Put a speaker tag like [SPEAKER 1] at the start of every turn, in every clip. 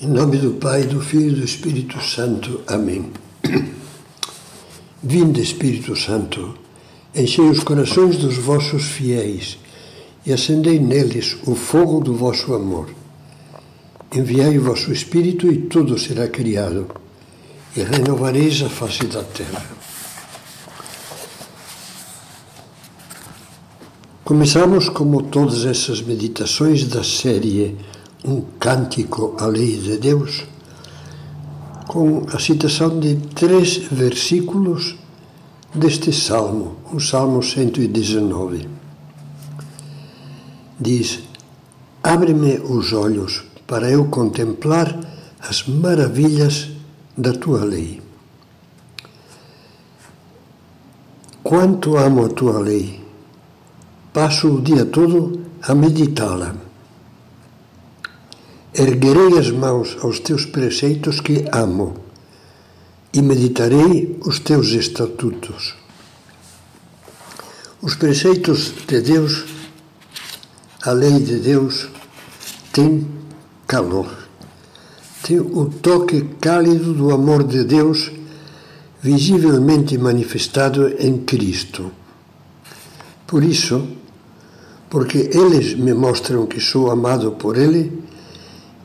[SPEAKER 1] Em nome do Pai, do Filho e do Espírito Santo. Amém. Vinde, Espírito Santo, enchei os corações dos vossos fiéis e acendei neles o fogo do vosso amor. Enviai o vosso Espírito e tudo será criado, e renovareis a face da terra. Começamos, como todas essas meditações da série Um Cântico à Lei de Deus, com a citação de três versículos deste salmo, o Salmo 119. Diz: Abre-me os olhos para eu contemplar as maravilhas da tua lei. Quanto amo a tua lei! Passo o dia todo a meditá-la. Erguerei as mãos aos teus preceitos que amo e meditarei os teus estatutos. Os preceitos de Deus, a lei de Deus, tem calor. Tem o toque cálido do amor de Deus visivelmente manifestado em Cristo. Por isso, porque eles me mostram que sou amado por Ele,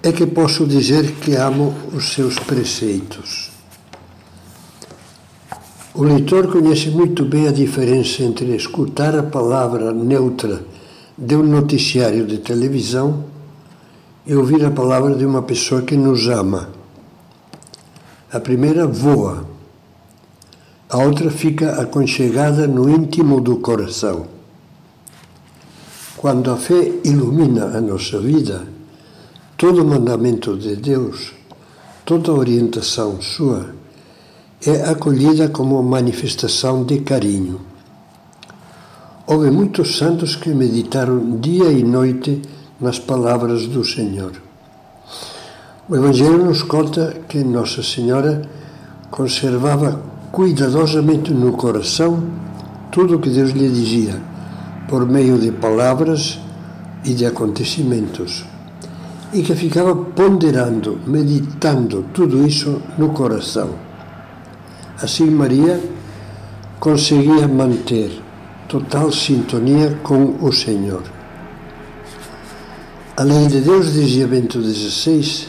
[SPEAKER 1] é que posso dizer que amo os seus preceitos. O leitor conhece muito bem a diferença entre escutar a palavra neutra de um noticiário de televisão e ouvir a palavra de uma pessoa que nos ama. A primeira voa, a outra fica aconchegada no íntimo do coração. Quando a fé ilumina a nossa vida, todo mandamento de Deus, toda orientação sua, é acolhida como manifestação de carinho. Houve muitos santos que meditaram dia e noite nas palavras do Senhor. O Evangelho nos conta que Nossa Senhora conservava cuidadosamente no coração tudo o que Deus lhe dizia por meio de palavras e de acontecimentos, e que ficava ponderando, meditando tudo isso no coração. Assim, Maria conseguia manter total sintonia com o Senhor. A lei de Deus, dizia Bento XVI,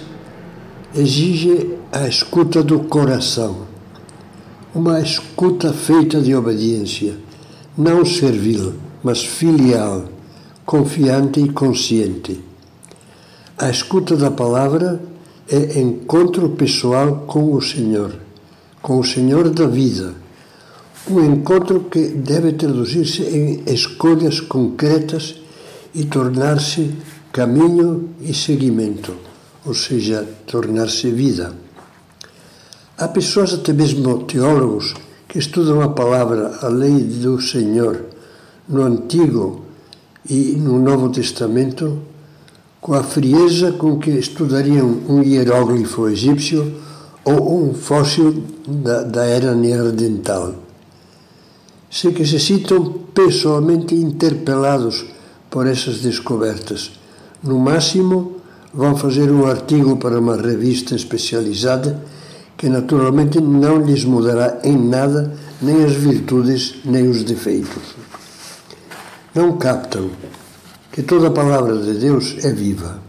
[SPEAKER 1] exige a escuta do coração, uma escuta feita de obediência, não servil mas filial, confiante e consciente. A escuta da palavra é encontro pessoal com o Senhor, com o Senhor da vida. Um encontro que deve traduzir-se em escolhas concretas e tornar-se caminho e seguimento, ou seja, tornar-se vida. Há pessoas, até mesmo teólogos, que estudam a palavra, a lei do Senhor, no Antigo e no Novo Testamento com a frieza com que estudariam um hieróglifo egípcio ou um fóssil da, da era neandertal. Se que se sintam pessoalmente interpelados por essas descobertas. No máximo, vão fazer um artigo para uma revista especializada que naturalmente não lhes mudará em nada nem as virtudes nem os defeitos não captam que toda a palavra de Deus é viva.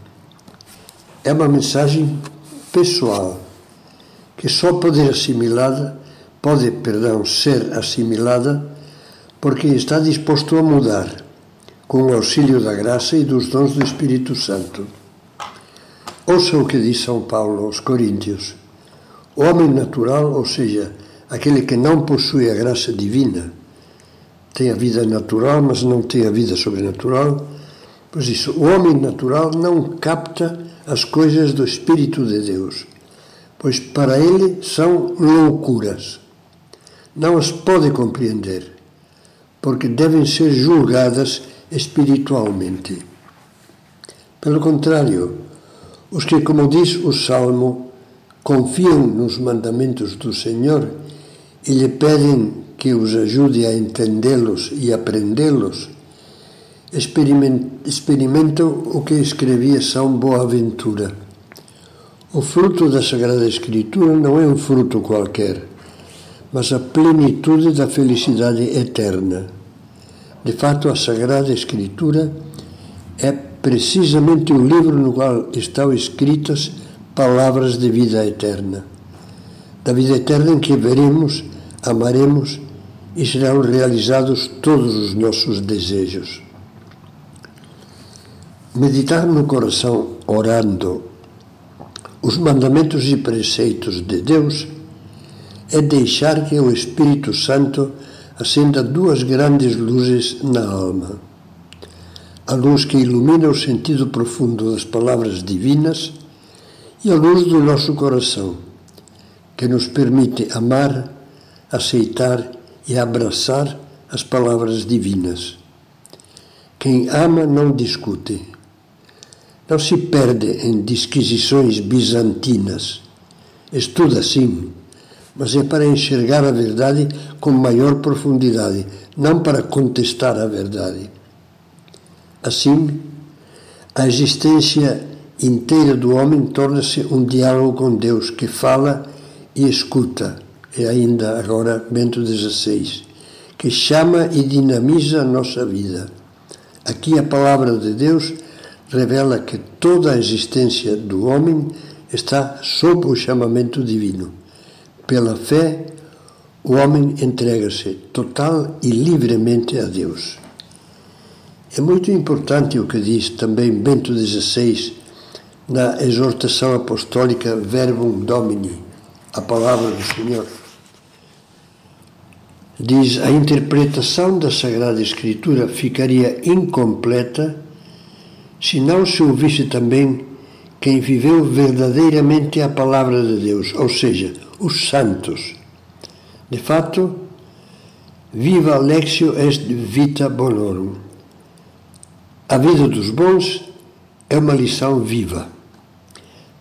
[SPEAKER 1] É uma mensagem pessoal que só pode ser assimilada, pode, perdão, ser assimilada porque está disposto a mudar com o auxílio da graça e dos dons do Espírito Santo. Ouça o que diz São Paulo aos Coríntios. O homem natural, ou seja, aquele que não possui a graça divina, tem a vida natural, mas não tem a vida sobrenatural. Pois isso, o homem natural não capta as coisas do Espírito de Deus, pois para ele são loucuras. Não as pode compreender, porque devem ser julgadas espiritualmente. Pelo contrário, os que, como diz o Salmo, confiam nos mandamentos do Senhor e lhe pedem que os ajude a entendê-los e aprendê-los, experimentam o que escrevia São Boaventura. O fruto da Sagrada Escritura não é um fruto qualquer, mas a plenitude da felicidade eterna. De fato, a Sagrada Escritura é precisamente o livro no qual estão escritas palavras de vida eterna. Da vida eterna em que veremos, amaremos e serão realizados todos os nossos desejos. Meditar no coração orando os mandamentos e preceitos de Deus é deixar que o Espírito Santo acenda duas grandes luzes na alma. A luz que ilumina o sentido profundo das palavras divinas e a luz do nosso coração, que nos permite amar, aceitar e abraçar as palavras divinas. Quem ama não discute não se perde em disquisições bizantinas. Estuda sim, mas é para enxergar a verdade com maior profundidade, não para contestar a verdade. Assim, a existência inteira do homem torna-se um diálogo com Deus que fala e escuta. E ainda agora Bento XVI, que chama e dinamiza a nossa vida. Aqui a palavra de Deus revela que toda a existência do homem está sob o chamamento divino. Pela fé, o homem entrega-se total e livremente a Deus. É muito importante o que diz também Bento XVI na exortação apostólica Verbum Domini, a palavra do Senhor. Diz: a interpretação da Sagrada Escritura ficaria incompleta se não se ouvisse também quem viveu verdadeiramente a palavra de Deus, ou seja, os santos. De fato, viva lexio est vita bonorum. A vida dos bons é uma lição viva.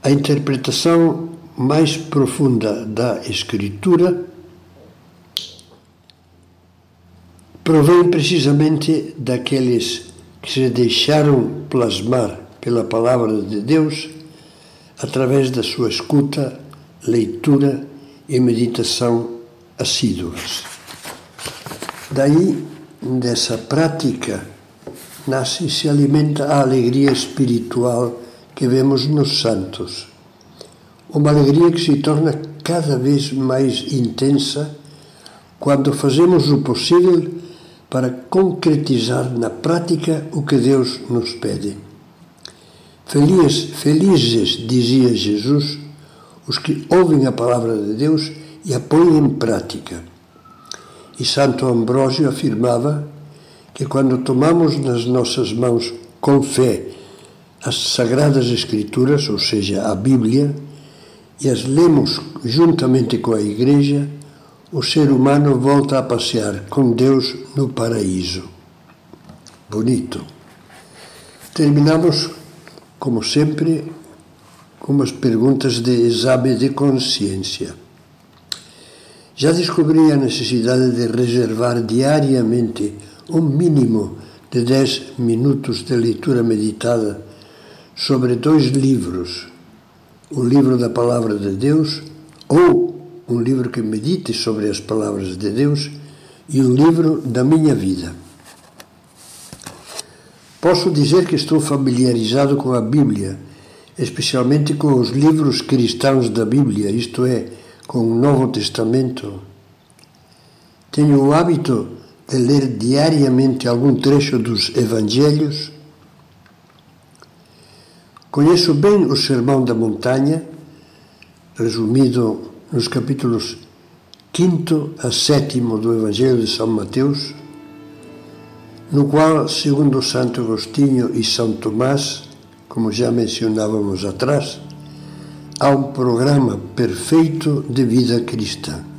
[SPEAKER 1] A interpretação mais profunda da Escritura provém precisamente daqueles que se deixaram plasmar pela palavra de Deus através da sua escuta, leitura e meditação assíduas. Daí, dessa prática, nasce e se alimenta a alegria espiritual que vemos nos santos. Uma alegria que se torna cada vez mais intensa quando fazemos o possível para concretizar na prática o que Deus nos pede. Feliz, felizes, dizia Jesus, os que ouvem a palavra de Deus e a põem em prática. E Santo Ambrósio afirmava que quando tomamos nas nossas mãos com fé as Sagradas Escrituras, ou seja, a Bíblia, e as lemos juntamente com a Igreja, o ser humano volta a passear com Deus no paraíso. Bonito. Terminamos, como sempre, com umas perguntas de exame de consciência. Já descobri a necessidade de reservar diariamente um mínimo de 10 minutos de leitura meditada sobre dois livros: o livro da Palavra de Deus ou um livro que medite sobre as palavras de Deus e um livro da minha vida. Posso dizer que estou familiarizado com a Bíblia, especialmente com os livros cristãos da Bíblia, isto é, com o Novo Testamento. Tenho o hábito de ler diariamente algum trecho dos Evangelhos. Conheço bem o Sermão da Montanha, resumido nos capítulos 5 a 7 do Evangelho de São Mateus, no qual, segundo Santo Agostinho e São Tomás, como já mencionávamos atrás, há um programa perfeito de vida cristã.